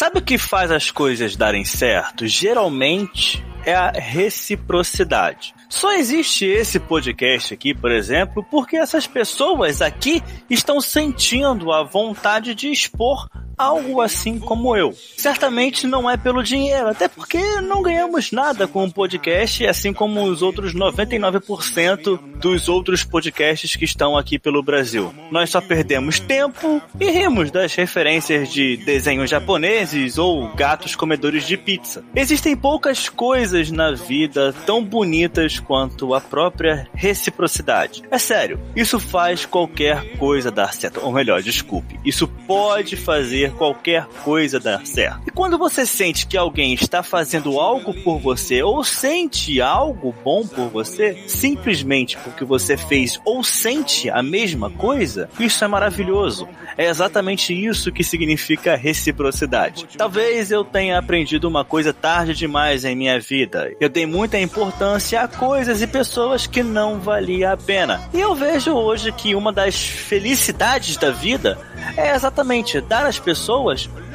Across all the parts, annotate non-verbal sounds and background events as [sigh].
Sabe o que faz as coisas darem certo? Geralmente é a reciprocidade. Só existe esse podcast aqui, por exemplo, porque essas pessoas aqui estão sentindo a vontade de expor algo assim como eu. Certamente não é pelo dinheiro, até porque não ganhamos nada com o podcast, assim como os outros 99% dos outros podcasts que estão aqui pelo Brasil. Nós só perdemos tempo e rimos das referências de desenhos japoneses ou gatos comedores de pizza. Existem poucas coisas na vida tão bonitas quanto a própria reciprocidade. É sério, isso faz qualquer coisa dar certo. Ou melhor, desculpe, isso pode fazer qualquer coisa dar certo. E quando você sente que alguém está fazendo algo por você ou sente algo bom por você, simplesmente porque você fez ou sente a mesma coisa, isso é maravilhoso. É exatamente isso que significa reciprocidade. Talvez eu tenha aprendido uma coisa tarde demais em minha vida. Eu dei muita importância a coisas e pessoas que não valia a pena. E eu vejo hoje que uma das felicidades da vida é exatamente dar às pessoas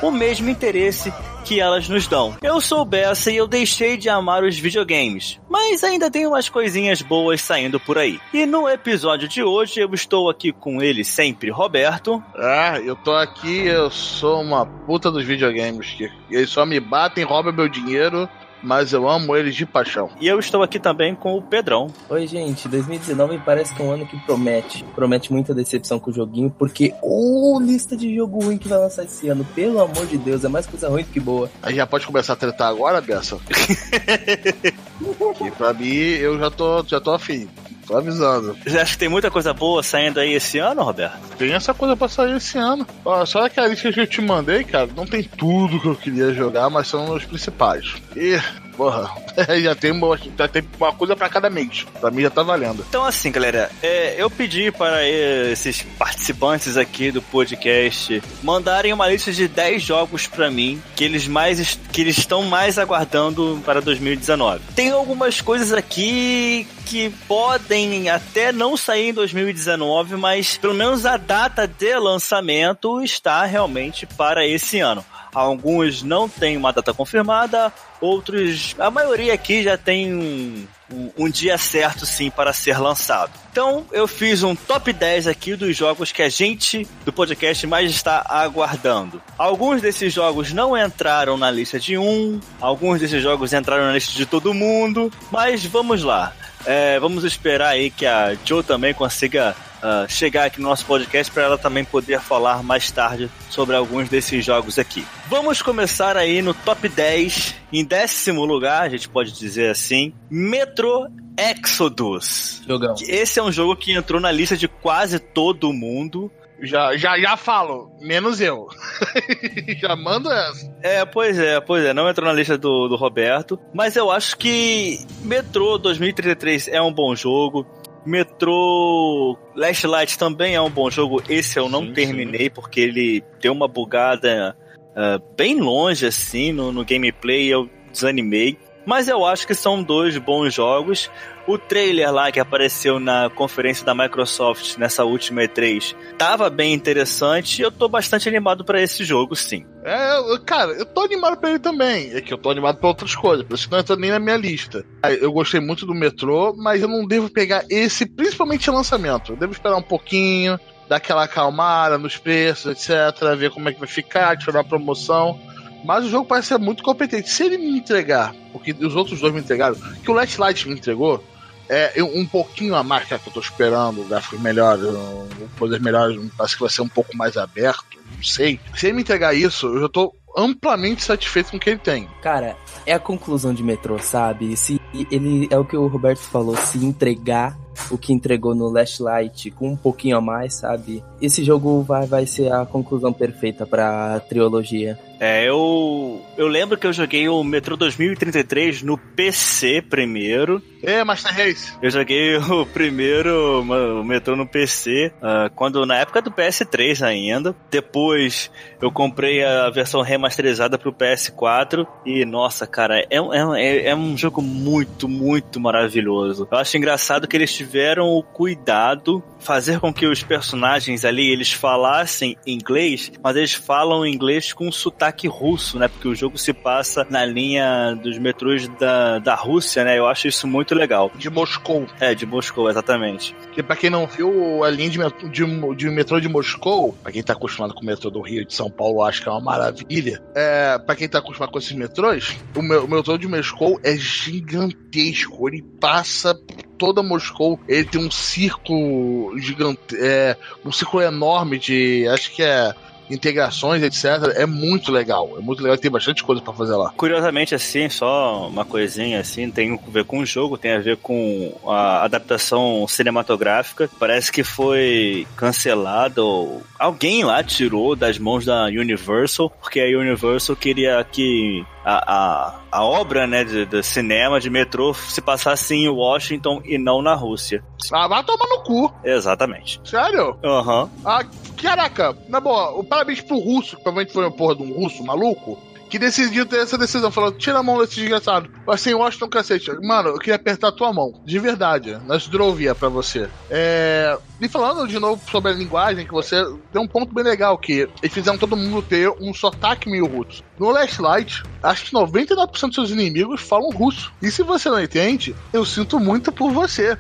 o mesmo interesse que elas nos dão. Eu sou Bessa e eu deixei de amar os videogames, mas ainda tem umas coisinhas boas saindo por aí. E no episódio de hoje eu estou aqui com ele sempre, Roberto. Ah, eu tô aqui, eu sou uma puta dos videogames que eles só me batem, roubam meu dinheiro mas eu amo eles de paixão. E eu estou aqui também com o Pedrão. Oi, gente. 2019 parece que é um ano que promete. Promete muita decepção com o joguinho, porque ô oh, lista de jogo ruim que vai lançar esse ano. Pelo amor de Deus, é mais coisa ruim do que boa. Aí já pode começar a tretar agora, Bessa? [laughs] que pra mim, eu já tô, já tô afim. Tô avisando. Você acha que tem muita coisa boa saindo aí esse ano, Roberto? Tem essa coisa pra sair esse ano. Ó, só que a lista que eu te mandei, cara, não tem tudo que eu queria jogar, mas são os principais. E Porra, [laughs] já tem, uma, já tem uma coisa para cada mês. Pra mim já tá valendo. Então, assim, galera, é, eu pedi para esses participantes aqui do podcast mandarem uma lista de 10 jogos para mim que eles mais que eles estão mais aguardando para 2019. Tem algumas coisas aqui que podem até não sair em 2019, mas pelo menos a data de lançamento está realmente para esse ano. Alguns não têm uma data confirmada, outros, a maioria aqui já tem um, um, dia certo sim para ser lançado. Então eu fiz um top 10 aqui dos jogos que a gente do podcast mais está aguardando. Alguns desses jogos não entraram na lista de um, alguns desses jogos entraram na lista de todo mundo, mas vamos lá. É, vamos esperar aí que a Joe também consiga uh, chegar aqui no nosso podcast para ela também poder falar mais tarde sobre alguns desses jogos aqui. Vamos começar aí no top 10. Em décimo lugar, a gente pode dizer assim, Metro Exodus. Jogão. Esse é um jogo que entrou na lista de quase todo mundo. Já, já, já falo, menos eu. [laughs] já mando essa. É, pois é, pois é, não entrou na lista do, do Roberto. Mas eu acho que Metro 2033 é um bom jogo. Metro Last Light também é um bom jogo. Esse eu não sim, terminei sim. porque ele deu uma bugada uh, bem longe assim no, no gameplay. Eu desanimei. Mas eu acho que são dois bons jogos. O trailer lá que apareceu na conferência da Microsoft nessa última E3 tava bem interessante eu tô bastante animado para esse jogo, sim. É, cara, eu tô animado pra ele também. É que eu tô animado pra outras coisas, por isso que não entra nem na minha lista. Eu gostei muito do metrô, mas eu não devo pegar esse, principalmente lançamento. Eu devo esperar um pouquinho, dar aquela acalmada nos preços, etc. Ver como é que vai ficar, tirar a promoção. Mas o jogo parece ser muito competente. Se ele me entregar, porque os outros dois me entregaram, que o Last Light me entregou, é um pouquinho a mais que eu tô esperando, gráficos melhores, poder melhores, parece que vai ser um pouco mais aberto, não sei. Se ele me entregar isso, eu já tô amplamente satisfeito com o que ele tem. Cara, é a conclusão de Metrô, sabe? Se ele é o que o Roberto falou, se entregar o que entregou no Last Light com um pouquinho a mais, sabe? Esse jogo vai, vai ser a conclusão perfeita pra trilogia. É, eu eu lembro que eu joguei o Metro 2033 no PC primeiro. É, Master Race. Eu joguei [laughs] o primeiro o Metro no PC, uh, quando na época do PS3 ainda. Depois eu comprei a versão remasterizada pro PS4 e, nossa, cara, é, é, é um jogo muito, muito maravilhoso. Eu acho engraçado que eles tiveram o cuidado fazer com que os personagens ali eles falassem inglês, mas eles falam inglês com sotaque russo, né? Porque o jogo se passa na linha dos metrôs da, da Rússia, né? Eu acho isso muito legal. De Moscou. É, de Moscou, exatamente. Que pra quem não viu, a linha de, metrô, de, de metrô de Moscou, pra quem tá acostumado com o metrô do Rio de São Paulo, acho que é uma maravilha. É, pra quem tá acostumado com esses metrôs, o, o metrô de Moscou é gigantesco. Ele passa toda Moscou. Ele tem um círculo gigante, é, um círculo enorme de, acho que é integrações, etc. É muito legal. É muito legal, tem bastante coisa para fazer lá. Curiosamente, assim, só uma coisinha assim, tem a ver com o jogo, tem a ver com a adaptação cinematográfica. Parece que foi cancelado. Alguém lá tirou das mãos da Universal, porque a Universal queria que a, a, a obra né, de, de, cinema de metrô se passasse em Washington e não na Rússia. Ah, vai tomar no cu. Exatamente. Sério? Aham. Uhum. Ah, caraca, na boa, o parabéns pro russo, que provavelmente foi uma porra de um russo maluco que decidiu ter essa decisão. Falou, tira a mão desse desgraçado. Assim, Washington cacete. Mano, eu queria apertar a tua mão. De verdade. Nós drovia pra você. É... E falando de novo sobre a linguagem, que você deu um ponto bem legal, que eles fizeram todo mundo ter um sotaque meio russo. No Last Light, acho que 99% dos seus inimigos falam russo. E se você não entende, eu sinto muito por você.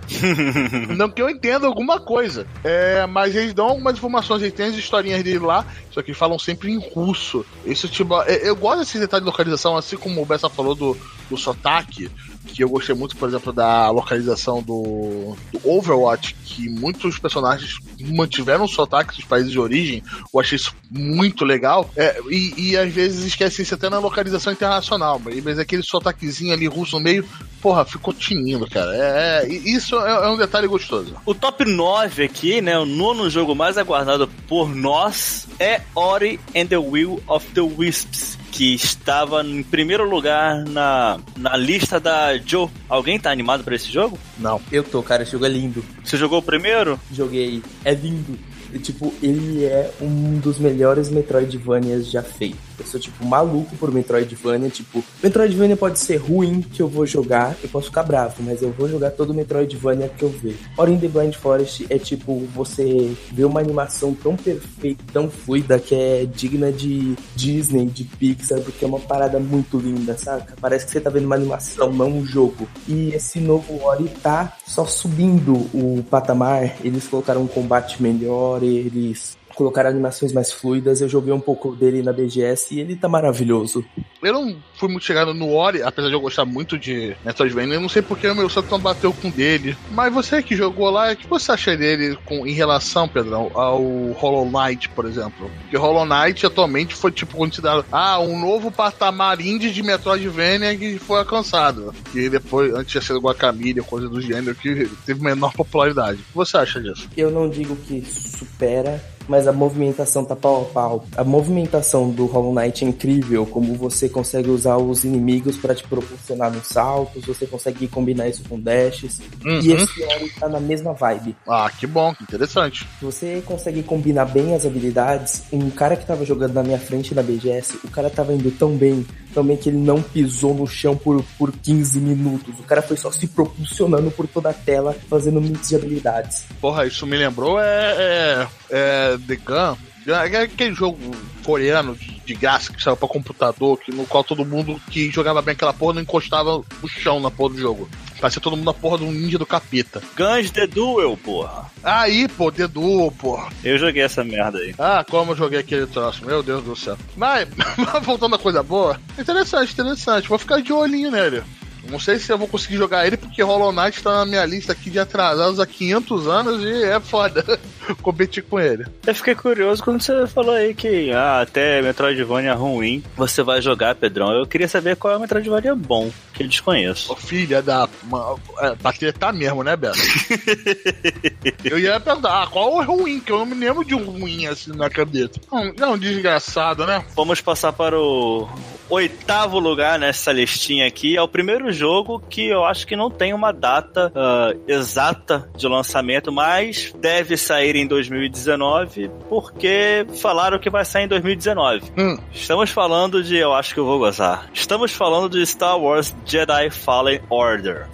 [laughs] não que eu entenda alguma coisa. É, mas eles dão algumas informações, eles têm as historinhas dele lá, só que falam sempre em russo. Isso, tipo, é, eu gosto desse detalhe de localização, assim como o Bessa falou do, do sotaque que eu gostei muito, por exemplo, da localização do, do Overwatch, que muitos personagens mantiveram o sotaque dos países de origem. Eu achei isso muito legal. É, e, e, às vezes esquece isso até na localização internacional. Mas aquele sotaquezinho ali russo no meio, porra, ficou tinindo, cara. É, é isso é, é, um detalhe gostoso. O top 9 aqui, né? O nono jogo mais aguardado por nós é Ori and the Will of the Wisps que estava em primeiro lugar na, na lista da Joe. Alguém tá animado para esse jogo? Não. Eu tô, cara, esse jogo é lindo. Você jogou o primeiro? Joguei. É lindo. E, tipo, ele é um dos melhores Metroidvanias já feitos. Eu sou, tipo, maluco por Metroidvania. Tipo, Metroidvania pode ser ruim que eu vou jogar, eu posso ficar bravo, mas eu vou jogar todo Metroidvania que eu ver. Ora in the Blind Forest é tipo, você vê uma animação tão perfeita, tão fluida, que é digna de Disney, de Pixar, porque é uma parada muito linda, saca? Parece que você tá vendo uma animação, não um jogo. E esse novo Ori tá só subindo o patamar. Eles colocaram um combate melhor, eles colocar animações mais fluidas. Eu joguei um pouco dele na BGS e ele tá maravilhoso. Eu não fui muito chegado no Ori, apesar de eu gostar muito de Metroidvania. Eu não sei porque o meu santo não bateu com dele. Mas você que jogou lá, o que você acha dele com, em relação, Pedrão, ao Hollow Knight, por exemplo? Porque Hollow Knight atualmente foi tipo considerado ah, um novo patamar indie de Metroidvania que foi alcançado. Que depois, antes de ser Guacamole, coisa do gênero, que teve menor popularidade. O que você acha disso? Eu não digo que supera mas a movimentação tá pau a pau. A movimentação do Hollow Knight é incrível, como você consegue usar os inimigos para te proporcionar nos saltos, você consegue combinar isso com dashes. Uhum. E esse Ori tá na mesma vibe. Ah, que bom, que interessante. Você consegue combinar bem as habilidades. Um cara que tava jogando na minha frente na BGS, o cara tava indo tão bem, tão bem que ele não pisou no chão por, por 15 minutos. O cara foi só se propulsionando por toda a tela, fazendo de habilidades. Porra, isso me lembrou é, é, é The Gun, aquele jogo coreano de graça que saiu pra computador, que, no qual todo mundo que jogava bem aquela porra não encostava o chão na porra do jogo. Parecia todo mundo na porra do ninja do capeta. Guns The Duel, porra. Aí, pô, The Duel, porra. Eu joguei essa merda aí. Ah, como eu joguei aquele troço, meu Deus do céu. Mas, [laughs] voltando a coisa boa, interessante, interessante. Vou ficar de olhinho nele. Não sei se eu vou conseguir jogar ele, porque Hollow Knight tá na minha lista aqui de atrasados há 500 anos e é foda [laughs] [laughs] competir com ele. Eu fiquei curioso quando você falou aí que ah, até Metroidvania ruim você vai jogar, Pedrão. Eu queria saber qual é o Metroidvania bom, que eu desconheço. Ô, filha da. Uma, é, pra tretar mesmo, né, Beto? [laughs] eu ia perguntar, ah, qual é o ruim? Que eu não me lembro de um ruim assim na cabeça. Não, não desgraçado, né? Vamos passar para o oitavo lugar nessa listinha aqui. É o primeiro jogo que eu acho que não tem uma data uh, exata de lançamento, mas deve sair em 2019, porque falaram que vai sair em 2019. Hum. Estamos falando de. Eu acho que eu vou gozar. Estamos falando de Star Wars Jedi Fallen Order.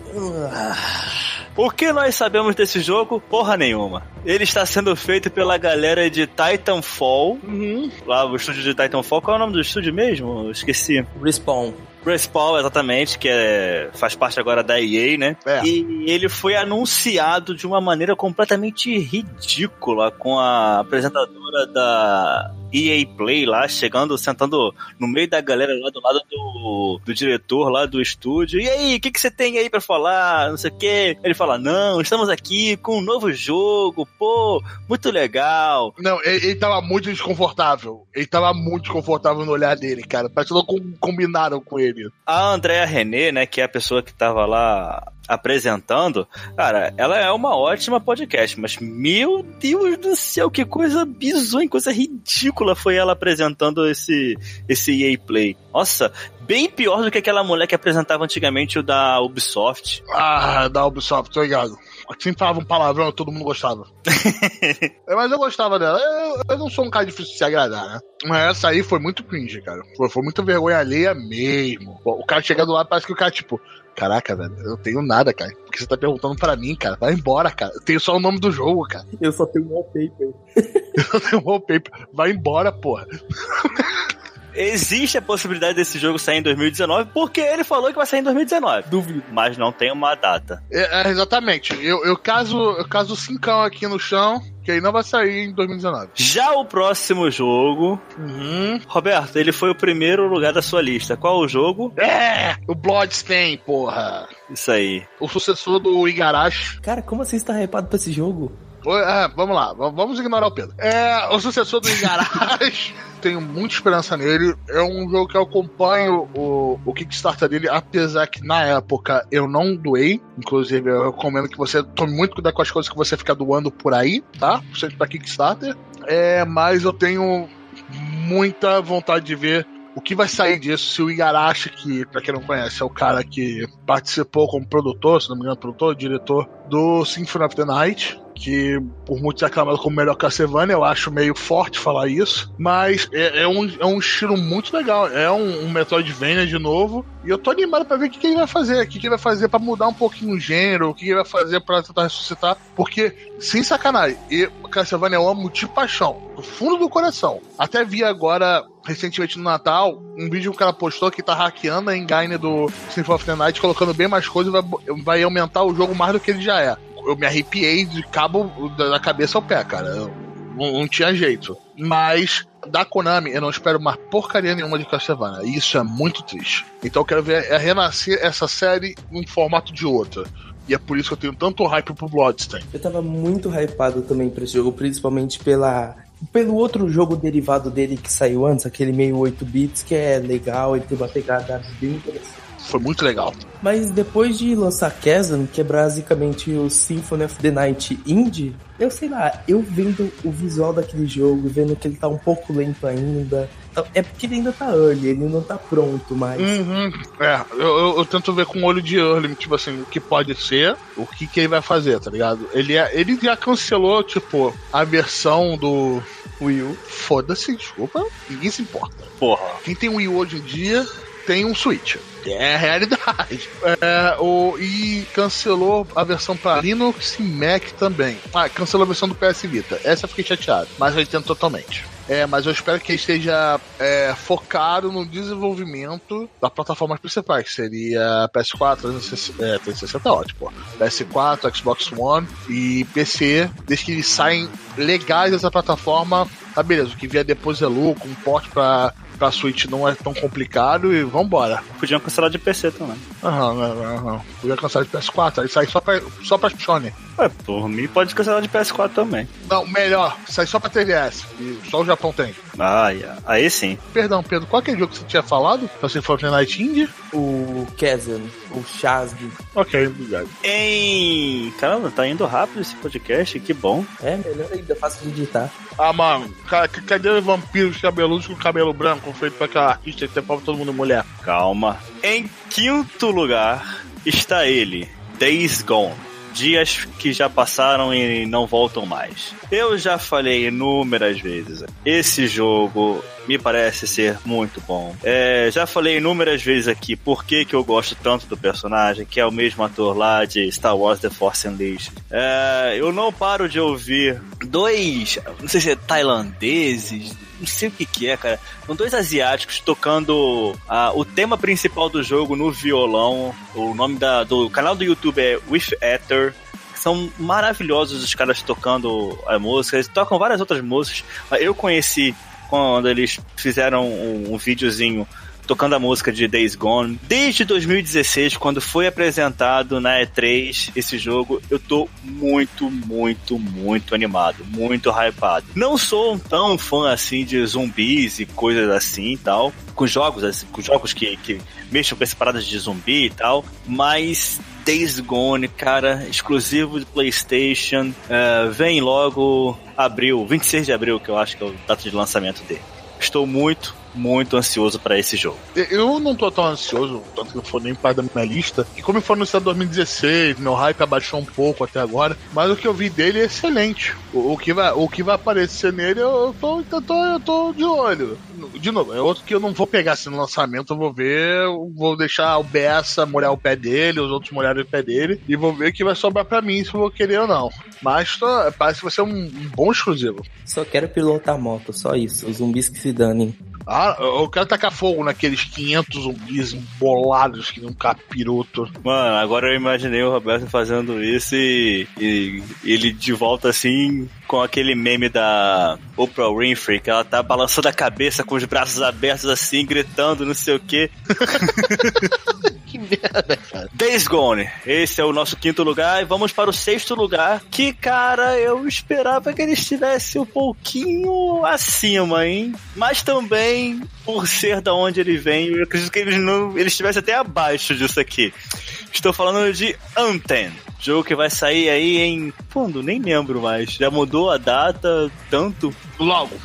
O que nós sabemos desse jogo? Porra nenhuma. Ele está sendo feito pela galera de Titanfall. Uhum. Lá, o estúdio de Titanfall. Qual é o nome do estúdio mesmo? Eu esqueci. Respawn. Respawn, exatamente, que é, faz parte agora da EA, né? É. E ele foi anunciado de uma maneira completamente ridícula com a apresentadora da EA Play lá, chegando, sentando no meio da galera lá do lado do, do diretor lá do estúdio. E aí, o que, que você tem aí para falar? Não sei o quê. Ele fala: Não, estamos aqui com um novo jogo, pô, muito legal. Não, ele, ele tava muito desconfortável. Ele tava muito desconfortável no olhar dele, cara. Parece que não combinaram com ele. A Andrea René, né, que é a pessoa que tava lá apresentando, cara, ela é uma ótima podcast, mas meu Deus do céu, que coisa bizonha, coisa ridícula foi ela apresentando esse, esse EA Play. Nossa, bem pior do que aquela mulher que apresentava antigamente o da Ubisoft. Ah, da Ubisoft, tô ligado. Sempre falava um palavrão e todo mundo gostava. [laughs] É, mas eu gostava dela. Eu, eu, não sou um cara difícil de se agradar, né? Mas essa aí foi muito cringe, cara. Foi, foi muita vergonha alheia mesmo. O cara chegando lá, parece que o cara, tipo, Caraca, velho, eu tenho nada, cara. Porque você tá perguntando pra mim, cara. Vai embora, cara. Eu tenho só o nome do jogo, cara. Eu só tenho wallpaper. [laughs] eu só tenho wallpaper. Vai embora, porra. Existe a possibilidade desse jogo sair em 2019, porque ele falou que vai sair em 2019. Duvido. Mas não tem uma data. É, é, exatamente. Eu, eu caso eu caso cincão aqui no chão, que aí não vai sair em 2019. Já o próximo jogo. Uhum. Roberto, ele foi o primeiro lugar da sua lista. Qual o jogo? É! O Bloodstain, porra! Isso aí. O sucessor do Igarashi. Cara, como assim você tá hypado pra esse jogo? É, vamos lá, vamos ignorar o Pedro. É, o sucessor do Igarashi. [laughs] tenho muita esperança nele. É um jogo que eu acompanho o, o Kickstarter dele, apesar que na época eu não doei. Inclusive, eu recomendo que você tome muito cuidado com as coisas que você fica doando por aí, tá? Sempre pra Kickstarter. É, mas eu tenho muita vontade de ver o que vai sair disso se o Igarashi, que, pra quem não conhece, é o cara que participou como produtor, se não me engano, produtor, diretor do Symphony of the Night, que por muitos aclamado como melhor Castlevania, eu acho meio forte falar isso, mas é, é, um, é um estilo muito legal, é um, um Metroidvania de novo, e eu tô animado pra ver o que, que ele vai fazer, o que, que ele vai fazer para mudar um pouquinho o gênero, o que, que ele vai fazer para tentar ressuscitar, porque, sem sacanagem, e Castlevania eu amo de paixão, do fundo do coração. Até vi agora recentemente no Natal, um vídeo que o cara postou que tá hackeando a engine do Symphony of the Night, colocando bem mais coisas, vai, vai aumentar o jogo mais do que ele já é eu me arrepiei de cabo da cabeça ao pé, cara. Não, não, tinha jeito. Mas da Konami eu não espero uma porcaria nenhuma de Castlevania. E isso é muito triste. Então eu quero ver é renascer essa série num formato de outra. E é por isso que eu tenho tanto hype pro Bloodstain. Eu tava muito hypado também pra esse jogo, principalmente pela pelo outro jogo derivado dele que saiu antes, aquele meio 8 bits, que é legal, ele tem uma pegada bem interessante foi muito legal. Mas depois de lançar Chasm, que é basicamente o Symphony of the Night Indie, eu sei lá, eu vendo o visual daquele jogo, vendo que ele tá um pouco lento ainda. É porque ele ainda tá early, ele não tá pronto mais. Uhum. É, eu, eu, eu, tento ver com olho de early, tipo assim, o que pode ser, o que, que ele vai fazer, tá ligado? Ele, é, ele já cancelou, tipo, a versão do Wii U. Foda-se, desculpa, ninguém se importa. Porra. Quem tem Wii U hoje em dia tem um Switch. É a realidade. [laughs] É, o, e cancelou a versão para Linux e Mac também. Ah, cancelou a versão do PS Vita. Essa eu fiquei chateado, mas eu entendo totalmente. É, mas eu espero que esteja é, focado no desenvolvimento das plataformas principais, que seria PS4, 360, é, 360 é ótimo, PS4, Xbox One e PC, desde que eles saem legais dessa plataforma, tá beleza, o que vier depois é lucro, um porte para pra Switch não é tão complicado e vambora. Podiam cancelar de PC também. Aham, aham, aham. Podia cancelar de PS4, aí sai só pra, só pra Sony. Ué, por mim pode cancelar de PS4 também. Não, melhor, sai só pra TVS. E só o Japão tem. Ah, yeah. aí sim. Perdão, Pedro, qual é o jogo que você tinha falado? Você foi Fortnite Indie? O Kazan, o Shazg. Ok, obrigado. Em. Caramba, tá indo rápido esse podcast, que bom. É, melhor ainda, fácil de editar. Ah, mano, ca- ca- cadê os vampiros cabeludos com cabelo branco feito pra aquela artista que tem pra todo mundo mulher? Calma. Em quinto lugar está ele, Days Gone. Dias que já passaram e não voltam mais. Eu já falei inúmeras vezes. Esse jogo me parece ser muito bom. É, já falei inúmeras vezes aqui por que, que eu gosto tanto do personagem, que é o mesmo ator lá de Star Wars The Force Unleashed. É, eu não paro de ouvir dois, não sei se é tailandeses, não sei o que que é, cara. São dois asiáticos tocando o tema principal do jogo no violão. O nome da, do canal do YouTube é With Ether. São maravilhosos os caras tocando a música. Eles tocam várias outras músicas. Eu conheci quando eles fizeram um, um videozinho tocando a música de Days Gone. Desde 2016, quando foi apresentado na E3 esse jogo, eu tô muito, muito, muito animado, muito hypado. Não sou tão fã assim de zumbis e coisas assim e tal, com jogos, assim, com jogos que, que mexam com essa parada de zumbi e tal, mas Days Gone, cara, exclusivo de PlayStation, eh, vem logo abril, 26 de abril, que eu acho que é o data de lançamento dele. Estou muito, muito ansioso para esse jogo. Eu não tô tão ansioso, tanto que não foi nem parte da minha lista. E como foi anunciado em 2016, meu hype abaixou um pouco até agora. Mas o que eu vi dele é excelente. O, o que, vai, o que vai aparecer nele, eu tô, eu, tô, eu tô de olho. De novo, é outro que eu não vou pegar assim no lançamento, eu vou ver, eu vou deixar o Bessa molhar o pé dele, os outros molharem o pé dele, e vou ver o que vai sobrar pra mim, se eu vou querer ou não. Mas tô, parece que vai ser um, um bom exclusivo. Só quero pilotar moto, só isso. Os zumbis que se danem. Ah, eu quero tacar fogo naqueles 500 zumbis embolados que nem um capiroto. Mano, agora eu imaginei o Roberto fazendo isso e, e ele de volta assim com aquele meme da Oprah Winfrey, que ela tá balançando a cabeça com os braços abertos assim, gritando, não sei o que. [laughs] Que merda, cara. Days Gone, esse é o nosso quinto lugar e vamos para o sexto lugar, que cara, eu esperava que ele estivesse um pouquinho acima, hein? Mas também, por ser da onde ele vem, eu acredito que ele, não, ele estivesse até abaixo disso aqui. Estou falando de Anthem. Jogo que vai sair aí em. Fundo, nem lembro mais. Já mudou a data tanto. Logo.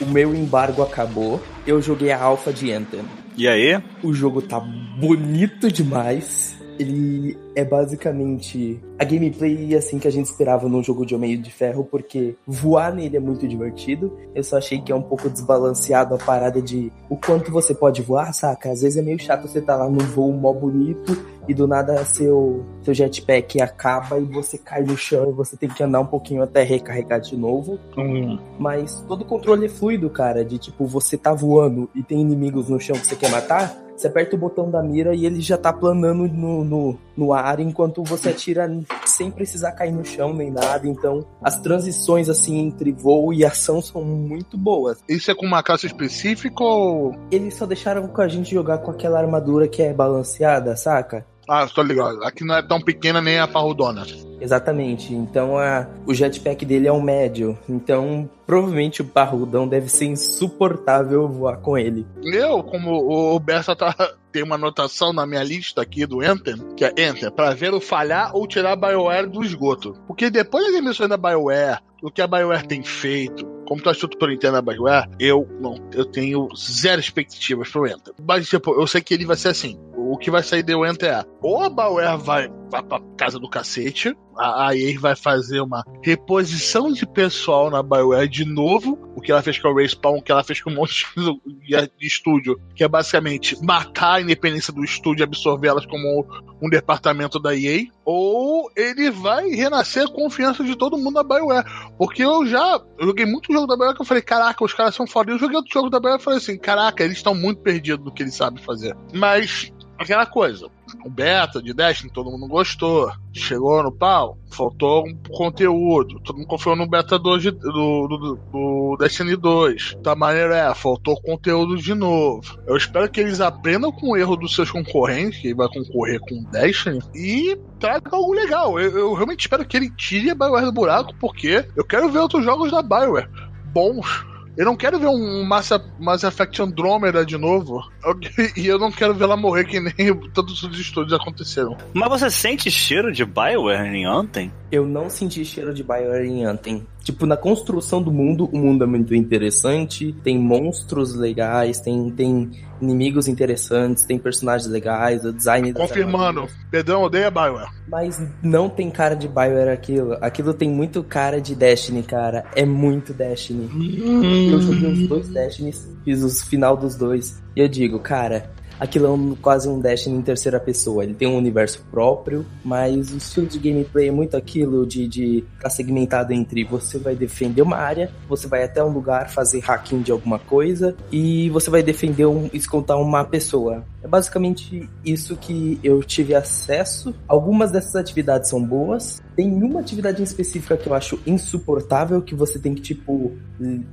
O meu embargo acabou. Eu joguei a alfa de Anthem. E aí? O jogo tá bonito demais. Ele é basicamente a gameplay assim que a gente esperava num jogo de Homem de Ferro, porque voar nele é muito divertido. Eu só achei que é um pouco desbalanceado a parada de o quanto você pode voar, saca? Às vezes é meio chato você tá lá num voo mó bonito e do nada seu, seu jetpack acaba e você cai no chão e você tem que andar um pouquinho até recarregar de novo. Hum. Mas todo o controle é fluido, cara. De tipo, você tá voando e tem inimigos no chão que você quer matar. Você aperta o botão da mira e ele já tá planando no, no, no ar enquanto você atira sem precisar cair no chão nem nada. Então, as transições assim entre voo e ação [laughs] são muito boas. Isso é com uma classe específica ou. Eles só deixaram com a gente jogar com aquela armadura que é balanceada, saca? Ah, tô ligado. Aqui não é tão pequena nem a parrudona. Exatamente. Então a, o jetpack dele é um médio. Então provavelmente o parrudão deve ser insuportável voar com ele. Eu, como o Bessa tá, [laughs] tem uma anotação na minha lista aqui do Enter, que é Enter, pra ver o falhar ou tirar a BioWare do esgoto. Porque depois das emissões da BioWare, o que a BioWare tem feito, como tu achou Super Nintendo da BioWare, eu não, eu tenho zero expectativas pro Enter. Mas, tipo, eu sei que ele vai ser assim. O que vai sair Enter é, ou a BioWare vai, vai pra casa do cacete, a EA vai fazer uma reposição de pessoal na BioWare de novo, o que ela fez com a Respawn, o que ela fez com um monte [laughs] de, de estúdio, que é basicamente matar a independência do estúdio e absorver elas como um departamento da EA, ou ele vai renascer a confiança de todo mundo na BioWare. Porque eu já eu joguei muito jogo da BioWare que eu falei, caraca, os caras são foda. Eu joguei outro jogo da BioWare e falei assim, caraca, eles estão muito perdidos do que eles sabem fazer. Mas aquela coisa. O beta de Destiny, todo mundo gostou. Chegou no pau, faltou um conteúdo. Todo mundo confiou no beta 2 de, do, do, do, Destiny 2. Da maneira é, faltou conteúdo de novo. Eu espero que eles aprendam com o erro dos seus concorrentes, que vai concorrer com Destiny, e traga algo legal. Eu, eu realmente espero que ele tire a BioWare do buraco, porque eu quero ver outros jogos da BioWare bons eu não quero ver um Mass, Mass Effect Andromeda de novo. [laughs] E eu não quero ver ela morrer que nem [laughs] todos os estúdios aconteceram. Mas você sente cheiro de Bioware em Anthem? Eu não senti cheiro de Bioware em Anthem. Tipo, na construção do mundo, o mundo é muito interessante, tem monstros legais, tem, tem inimigos interessantes, tem personagens legais, o design Confirmando, Pedrão odeia Bioware. Mas não tem cara de Bioware aquilo. Aquilo tem muito cara de Destiny, cara. É muito Destiny. Hum. Eu joguei os dois Destinies, fiz o final dos dois. E eu digo, cara, aquilo é um, quase um Destiny em terceira pessoa. Ele tem um universo próprio, mas o estilo de gameplay é muito aquilo de, de tá segmentado entre você vai defender uma área, você vai até um lugar fazer hacking de alguma coisa e você vai defender um, escoltar uma pessoa. É basicamente isso que eu tive acesso. Algumas dessas atividades são boas. Tem uma atividade em específica que eu acho insuportável, que você tem que, tipo.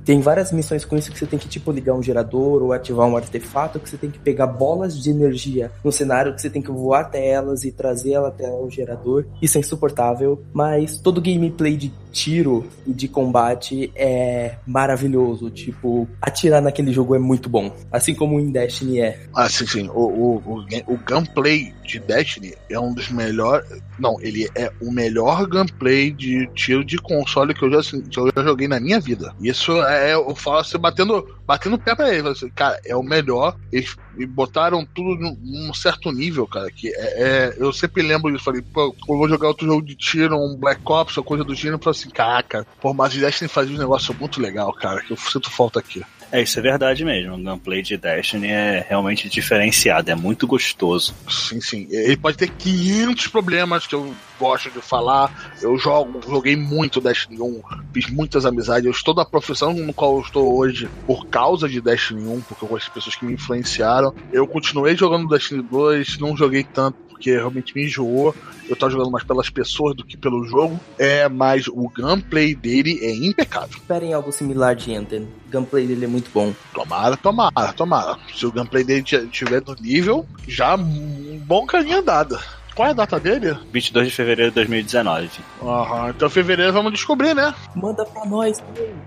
Tem várias missões com isso que você tem que, tipo, ligar um gerador ou ativar um artefato, que você tem que pegar bolas de energia no cenário, que você tem que voar até elas e trazer ela até o gerador. Isso é insuportável. Mas todo gameplay de tiro e de combate é maravilhoso. Tipo, atirar naquele jogo é muito bom. Assim como o Destiny é. Ah, sim, sim. O, o, o, o gameplay de Destiny é um dos melhores. Não, ele é o melhor gameplay de tiro de console que eu já, assim, que eu já joguei na minha vida. Isso é, eu falo assim, batendo, batendo o pé pra ele. Assim, cara, é o melhor. Eles botaram tudo num, num certo nível, cara. Que é, é, eu sempre lembro disso. Falei, pô, eu vou jogar outro jogo de tiro, um Black Ops ou coisa do gênero. Eu falei assim, caraca, por mais Destiny fazia um negócio muito legal, cara, que eu sinto falta aqui. É, isso é verdade mesmo. O gameplay de Destiny é realmente diferenciado, é muito gostoso. Sim, sim. Ele pode ter 500 problemas que eu gosto de falar. Eu jogo, joguei muito Destiny 1, fiz muitas amizades. Eu estou na profissão no qual eu estou hoje por causa de Destiny 1, porque eu de pessoas que me influenciaram. Eu continuei jogando Destiny 2, não joguei tanto porque realmente me enjoou. Eu tava jogando mais pelas pessoas do que pelo jogo. É, mas o gameplay dele é impecável. Esperem algo similar de Enten. O gameplay dele é muito bom. Tomara, tomara, tomara. Se o gameplay dele tiver do nível, já um bom caminho andado. Qual é a data dele? 22 de fevereiro de 2019. Aham, então fevereiro vamos descobrir, né? Manda pra nós.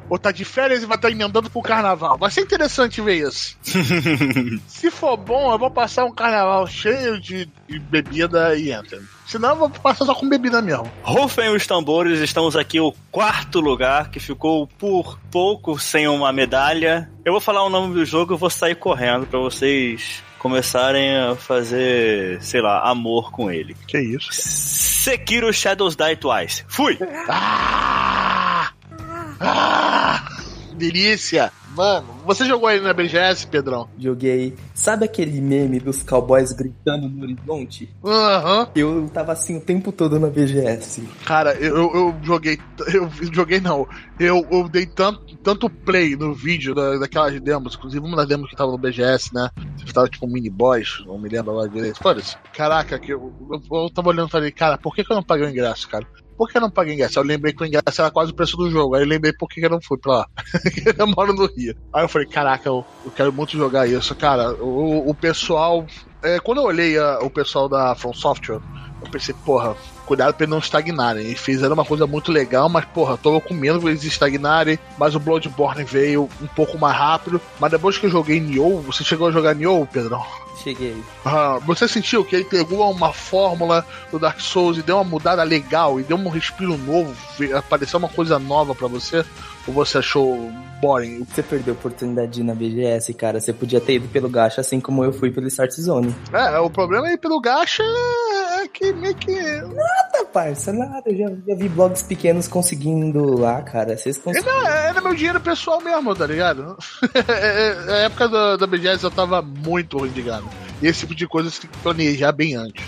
Ou tá de férias e vai estar tá emendando pro carnaval. Vai ser interessante ver isso. [laughs] Se for bom, eu vou passar um carnaval cheio de, de bebida e entra. Senão eu vou passar só com bebida mesmo. Rufem os tambores, estamos aqui o quarto lugar, que ficou por pouco sem uma medalha. Eu vou falar o nome do jogo e vou sair correndo para vocês começarem a fazer, sei lá, amor com ele. Que isso? Sekiro Shadows Die Twice. Fui! Ah! Ah! Delícia! Mano, você jogou aí na BGS, Pedrão? Joguei. Sabe aquele meme dos cowboys gritando no horizonte? Aham. Uhum. Eu tava assim o tempo todo na BGS. Cara, eu, eu joguei. Eu joguei não. Eu, eu dei tanto, tanto play no vídeo da, daquelas demos, inclusive uma das demos que tava no BGS, né? Tava tipo um mini boss, não me lembro agora direito. Foda-se. Caraca, que eu, eu, eu tava olhando e falei, cara, por que, que eu não paguei o ingresso, cara? Por que eu não paguei ingresso? Eu lembrei que o ingresso era quase o preço do jogo. Aí eu lembrei por que eu não fui pra lá. [laughs] eu moro no Rio. Aí eu falei, caraca, eu, eu quero muito jogar isso. Cara, o, o pessoal. É, quando eu olhei a, o pessoal da From Software, eu pensei, porra, cuidado pra eles não estagnarem. Eles fizeram uma coisa muito legal, mas, porra, tô com medo de eles estagnarem. Mas o Bloodborne veio um pouco mais rápido. Mas depois que eu joguei Nioh, você chegou a jogar Nioh, Pedrão? Cheguei. Ah, você sentiu que ele pegou uma fórmula do Dark Souls e deu uma mudada legal e deu um respiro novo, apareceu uma coisa nova para você? Ou você achou boring? Você perdeu a oportunidade de ir na BGS, cara. Você podia ter ido pelo Gacha, assim como eu fui pelo Start Zone. É, o problema é ir pelo Gacha é que meio que. Nada, parça, nada. Eu já, já vi blogs pequenos conseguindo lá, cara. Vocês conseguiram. Era, era meu dinheiro pessoal mesmo, tá ligado? [laughs] Na época da, da BGS eu tava muito ruim de. E esse tipo de coisa você tem que planejar bem antes.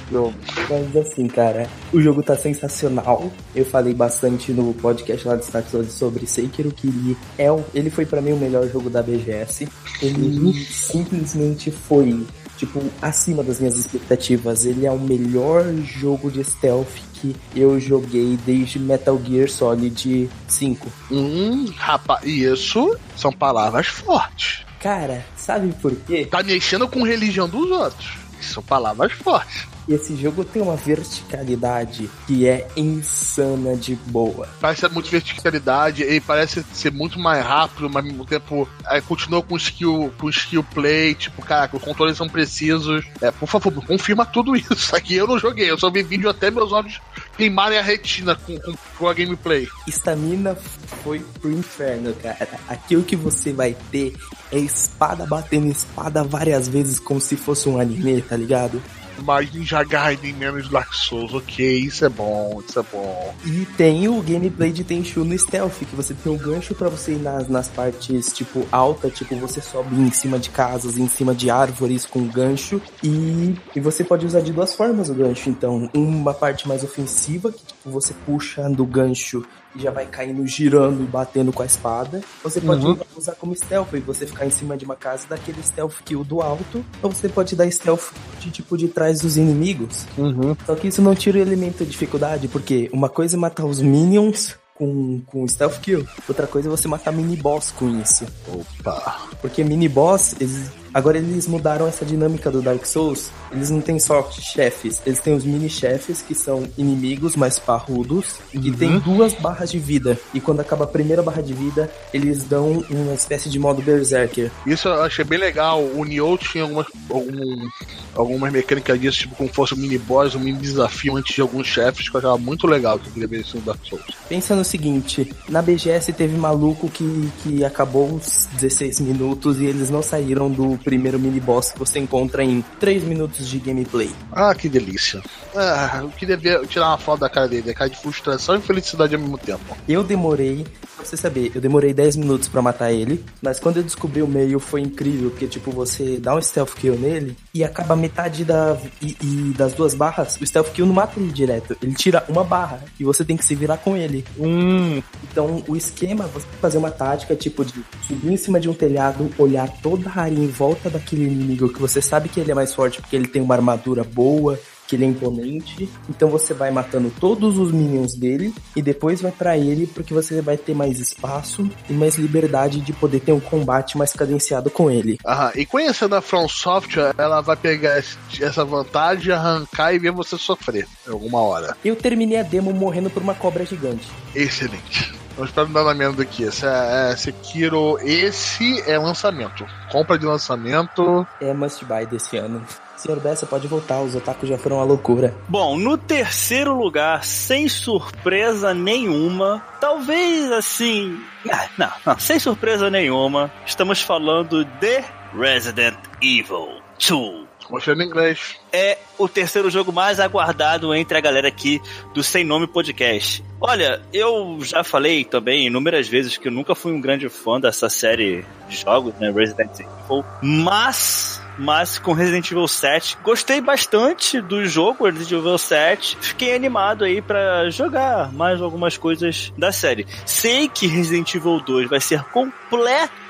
Mas assim, cara, o jogo tá sensacional. Eu falei bastante no podcast lá do Zone sobre Sekiro, que ele, é, ele foi para mim o melhor jogo da BGS. Ele simplesmente foi tipo, acima das minhas expectativas. Ele é o melhor jogo de stealth que eu joguei desde Metal Gear Solid 5. Hum, rapaz, isso são palavras fortes. Cara, sabe por quê? Tá mexendo com religião dos outros. Isso são palavras fortes. Esse jogo tem uma verticalidade que é insana de boa. Parece ser muito verticalidade e parece ser muito mais rápido, mas ao mesmo tempo é, continua com skill, com skill play, tipo, caraca, os controles são precisos. É, por favor, confirma tudo isso. [laughs] Aqui eu não joguei, eu só vi vídeo até meus olhos queimarem a retina com, com, com a gameplay. Estamina foi pro inferno, cara. Aqui o que você vai ter é espada batendo espada várias vezes como se fosse um anime, tá ligado? Mais Ninja Gaiden menos Dark Souls. Ok, isso é bom, isso é bom. E tem o gameplay de Tenchu no Stealth, que você tem um gancho para você ir nas, nas partes, tipo, alta, tipo, você sobe em cima de casas, em cima de árvores com gancho, e, e você pode usar de duas formas o gancho, então, uma parte mais ofensiva, que tipo, você puxa do gancho e já vai caindo, girando e batendo com a espada. Você pode Uhum. usar como stealth e você ficar em cima de uma casa daquele stealth kill do alto, ou você pode dar stealth de tipo de trás dos inimigos. Uhum. Só que isso não tira o elemento de dificuldade, porque uma coisa é matar os minions com, com stealth kill, outra coisa é você matar mini boss com isso. Opa. Porque mini boss, eles, agora eles mudaram essa dinâmica do Dark Souls. Eles não têm só chefes, eles têm os mini chefes que são inimigos mais parrudos e tem duas barras de vida. E quando acaba a primeira barra de vida, eles dão uma espécie de modo berserker. Isso eu achei bem legal. O Nioh tinha algumas, algum, algumas mecânicas disso, tipo como fosse um mini boss, um mini desafio antes de alguns chefes, que eu achava muito legal que eu queria ver isso no Dark Souls. Pensa no seguinte, na BGS teve maluco que, que acabou os 16 minutos e eles não saíram do primeiro mini boss que você encontra em 3 minutos de gameplay. Ah, que delícia. Ah, eu queria ver, tirar uma foto da cara dele, cara de frustração e felicidade ao mesmo tempo. Eu demorei, pra você saber, eu demorei 10 minutos pra matar ele, mas quando eu descobri o meio foi incrível, porque tipo, você dá um stealth kill nele e acaba metade da e, e das duas barras, o stealth kill não mata ele direto, ele tira uma barra e você tem que se virar com ele. Hum, Então, o esquema, você tem que fazer uma tática, tipo, de subir em cima de um telhado, olhar toda a área em volta daquele inimigo que você sabe que ele é mais forte porque ele tem uma armadura boa, que ele é imponente. Então você vai matando todos os minions dele e depois vai pra ele porque você vai ter mais espaço e mais liberdade de poder ter um combate mais cadenciado com ele. Aham, e conhecendo a From Software, ela vai pegar esse- essa vantagem, arrancar e ver você sofrer em alguma hora. Eu terminei a demo morrendo por uma cobra gigante. Excelente. Vamos para o andamento aqui. Esse é, é Sekiro, esse é lançamento. Compra de lançamento. É must buy desse ano. Senhor Bessa, pode voltar, os otakus já foram uma loucura. Bom, no terceiro lugar, sem surpresa nenhuma, talvez assim. ah, Não, não, sem surpresa nenhuma, estamos falando de Resident Evil 2. Mostrando em inglês. é o terceiro jogo mais aguardado entre a galera aqui do Sem Nome Podcast. Olha, eu já falei também inúmeras vezes que eu nunca fui um grande fã dessa série de jogos, né, Resident Evil, mas mas com Resident Evil 7 gostei bastante do jogo Resident Evil 7. Fiquei animado aí pra jogar mais algumas coisas da série. Sei que Resident Evil 2 vai ser completamente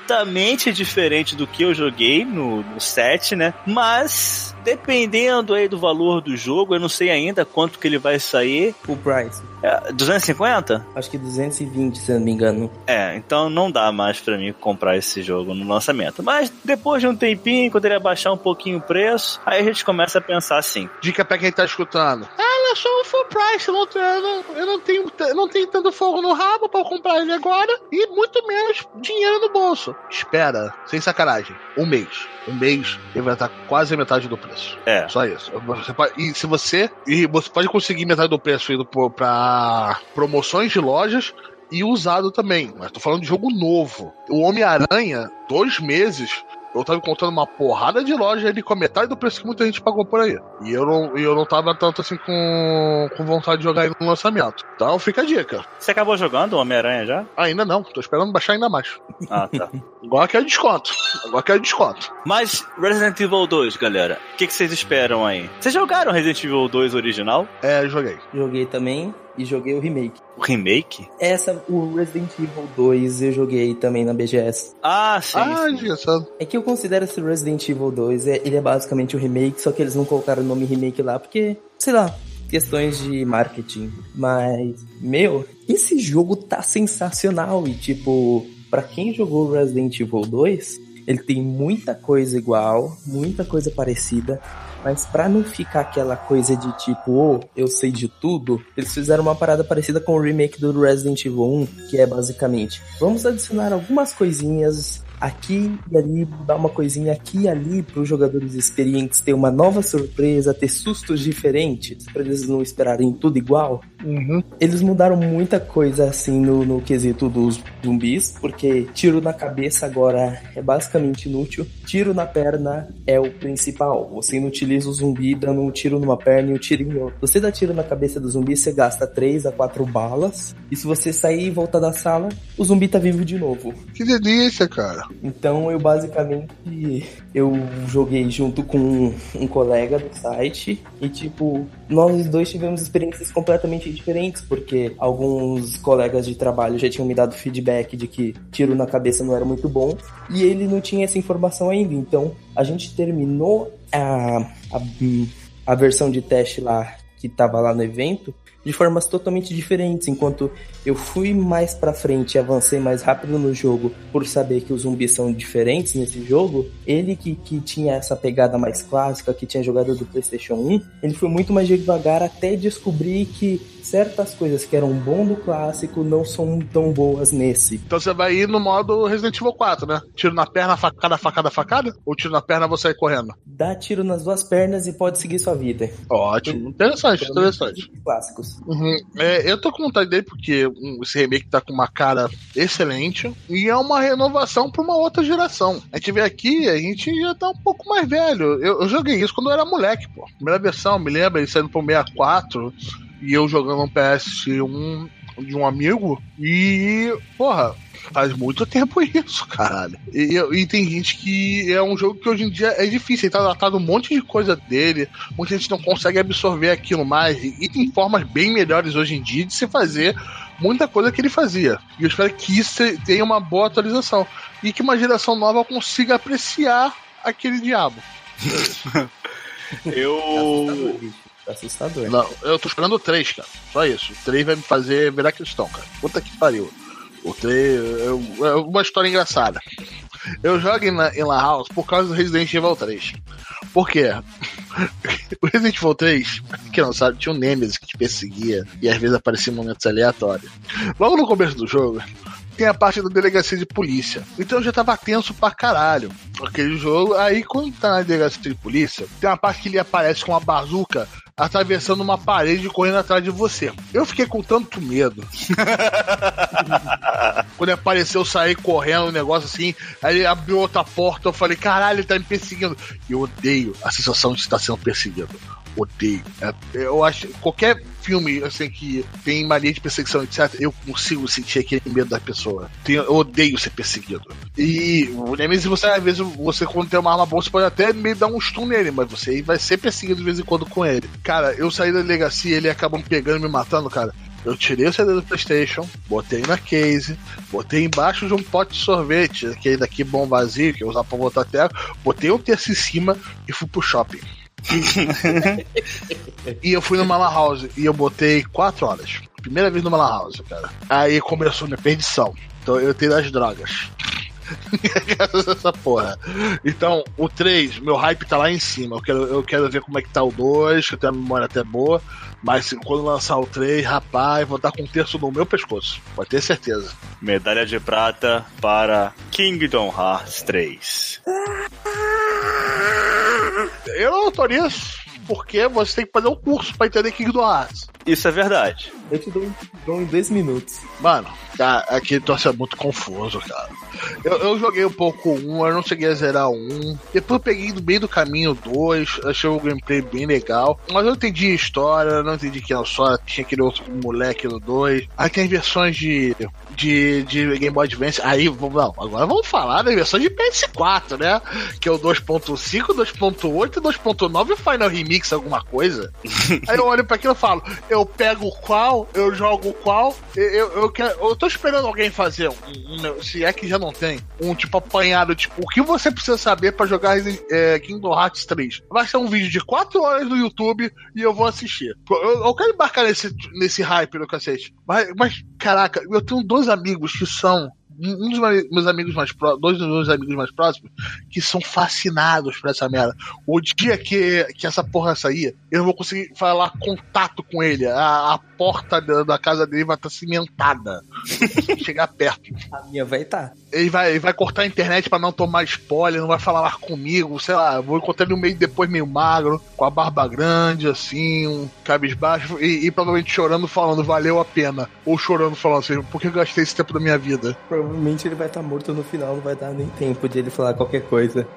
diferente do que eu joguei no, no 7, né? Mas dependendo aí do valor do jogo, eu não sei ainda quanto que ele vai sair. Full price. É, 250? Acho que 220, se eu não me engano. É, então não dá mais pra mim comprar esse jogo no lançamento. Mas depois de um tempinho, quando ele abaixar um pouquinho o preço, aí a gente começa a pensar assim. Dica pra quem tá escutando. Ah, eu sou um full price, eu não, eu não, eu não tenho, eu não tenho tanto fogo no rabo pra eu comprar ele agora e muito menos dinheiro no bolso. Espera, sem sacanagem, um mês. Um mês ele vai estar quase a metade do preço. É. Só isso. Pode- e se você. E você pode conseguir metade do preço indo pra promoções de lojas e usado também. Mas tô falando de jogo novo. O Homem-Aranha, dois meses. Eu tava encontrando uma porrada de loja ali com a metade do preço que muita gente pagou por aí. E eu não, e eu não tava tanto assim com, com vontade de jogar ele no lançamento. Então fica a dica. Você acabou jogando o Homem-Aranha já? Ainda não, tô esperando baixar ainda mais. Ah, tá. [laughs] Agora quero desconto. Agora quero desconto. Mas Resident Evil 2, galera, o que, que vocês esperam aí? Vocês jogaram Resident Evil 2 original? É, joguei. Joguei também. E joguei o remake. O remake? Essa, o Resident Evil 2 eu joguei também na BGS. Ah, sim. Ah, engraçado. É que eu considero esse Resident Evil 2, é, ele é basicamente o remake, só que eles não colocaram o nome remake lá porque, sei lá, questões de marketing. Mas, meu, esse jogo tá sensacional e tipo, pra quem jogou Resident Evil 2, ele tem muita coisa igual, muita coisa parecida. Mas pra não ficar aquela coisa de tipo, oh, eu sei de tudo, eles fizeram uma parada parecida com o remake do Resident Evil 1, que é basicamente, vamos adicionar algumas coisinhas aqui e ali, dar uma coisinha aqui e ali para os jogadores experientes ter uma nova surpresa, ter sustos diferentes, para eles não esperarem tudo igual. Uhum. Eles mudaram muita coisa assim no, no quesito dos zumbis, porque tiro na cabeça agora é basicamente inútil. Tiro na perna é o principal. Você inutiliza o zumbi dando um tiro numa perna e um tiro em outra. Você dá tiro na cabeça do zumbi, você gasta 3 a 4 balas. E se você sair e voltar da sala, o zumbi tá vivo de novo. Que delícia, cara. Então eu basicamente eu joguei junto com um, um colega do site e tipo nós dois tivemos experiências completamente diferentes porque alguns colegas de trabalho já tinham me dado feedback de que tiro na cabeça não era muito bom e ele não tinha essa informação ainda. Então a gente terminou a, a, a versão de teste lá que tava lá no evento de formas totalmente diferentes, enquanto eu fui mais para frente e avancei mais rápido no jogo por saber que os zumbis são diferentes nesse jogo, ele que, que tinha essa pegada mais clássica, que tinha jogado do PlayStation 1, ele foi muito mais devagar até descobrir que certas coisas que eram bom do clássico não são tão boas nesse. Então você vai ir no modo Resident Evil 4, né? Tiro na perna, facada, facada, facada? Ou tiro na perna você sai correndo? Dá tiro nas duas pernas e pode seguir sua vida. Ótimo. Interessante, interessante. Clássicos. Uhum. É, eu tô com vontade dele porque esse remake tá com uma cara excelente e é uma renovação pra uma outra geração. A gente vê aqui, a gente já tá um pouco mais velho. Eu, eu joguei isso quando eu era moleque, pô. Primeira versão, me lembra, ele saindo pro 64 e eu jogando um PS1 de um amigo e, porra, faz muito tempo isso, caralho. E, e, tem gente que é um jogo que hoje em dia é difícil, ele tá datado um monte de coisa dele, muita gente não consegue absorver aquilo mais, e, e tem formas bem melhores hoje em dia de se fazer muita coisa que ele fazia. E eu espero que isso tenha uma boa atualização e que uma geração nova consiga apreciar aquele diabo. [laughs] eu assustador. Não, eu tô esperando o 3, cara. Só isso. O 3 vai me fazer virar cristão, cara. Puta que pariu. O 3 é uma história engraçada. Eu jogo em, em La House por causa do Resident Evil 3. Por quê? [laughs] O Resident Evil 3, que não sabe, tinha um Nemesis que te perseguia e às vezes aparecia em momentos aleatórios. Logo no começo do jogo, tem a parte da delegacia de polícia. Então eu já tava tenso pra caralho aquele jogo. Aí quando tá na delegacia de polícia, tem uma parte que ele aparece com uma bazuca atravessando uma parede e correndo atrás de você. Eu fiquei com tanto medo. [laughs] Quando apareceu, eu saí correndo, um negócio assim. Aí ele abriu outra porta, eu falei, caralho, ele tá me perseguindo. Eu odeio a sensação de estar sendo perseguido. Odeio. É, eu acho qualquer filme assim que tem mania de perseguição, etc., eu consigo sentir aquele medo da pessoa. Eu odeio ser perseguido. E o Nemesis, você, às vezes, você quando tem uma arma boa, você pode até meio dar um stun nele, mas você vai ser perseguido de vez em quando com ele. Cara, eu saí da delegacia ele acabou me pegando e me matando, cara. Eu tirei o CD do PlayStation, botei na case, botei embaixo de um pote de sorvete, aquele daqui bom vazio, que eu usava pra botar terra, botei um terço em cima e fui pro shopping. [laughs] e eu fui numa lan house e eu botei 4 horas. Primeira vez numa lan house, cara. Aí começou minha perdição. Então eu tenho as drogas. [laughs] essa porra. Então, o 3, meu hype tá lá em cima. Eu quero, eu quero ver como é que tá o 2, que eu tenho a memória até boa. Mas quando lançar o 3, rapaz, vou estar com um terço no meu pescoço. Pode ter certeza. Medalha de prata para Kingdom Hearts 3. Eu não autorizo, porque você tem que fazer um curso pra entender Kingdom Hearts. Isso é verdade. Eu te dou, dou em dois minutos. Mano, aquele troço é muito confuso, cara. Eu, eu joguei um pouco um, eu não cheguei a zerar um. Depois eu peguei no meio do caminho dois, achei o gameplay bem legal. Mas eu entendi a história, não entendi que era só tinha aquele outro moleque no dois. Aí tem versões de de, de Game Boy Advance. Aí, não, agora vamos falar da versão de PS4, né? Que é o 2.5, 2.8 e 2.9 Final Remix, alguma coisa. [laughs] Aí eu olho pra aquilo e falo, eu pego qual, eu jogo qual, eu, eu, eu, quero, eu tô esperando alguém fazer, um, um, se é que já não tem, um tipo apanhado, tipo, o que você precisa saber para jogar é, Kingdom Hearts 3? Vai ser um vídeo de 4 horas no YouTube e eu vou assistir. Eu, eu quero embarcar nesse, nesse hype no cacete. Mas, mas, caraca, eu tenho dois amigos que são um dos meus amigos mais próximos, dois dos meus amigos mais próximos, que são fascinados por essa merda. O dia que, que essa porra sair, eu não vou conseguir falar contato com ele. A, a porta da, da, casa dele vai estar tá cimentada. chegar perto. A minha vai estar. Tá. Ele vai, ele vai cortar a internet para não tomar spoiler, não vai falar mais comigo, sei lá. Vou encontrar ele um meio depois meio magro, com a barba grande, assim, um cabisbaixo, e, e provavelmente chorando, falando, valeu a pena. Ou chorando, falando assim, por que eu gastei esse tempo da minha vida? Provavelmente ele vai estar tá morto no final, não vai dar nem tempo de ele falar qualquer coisa. [laughs]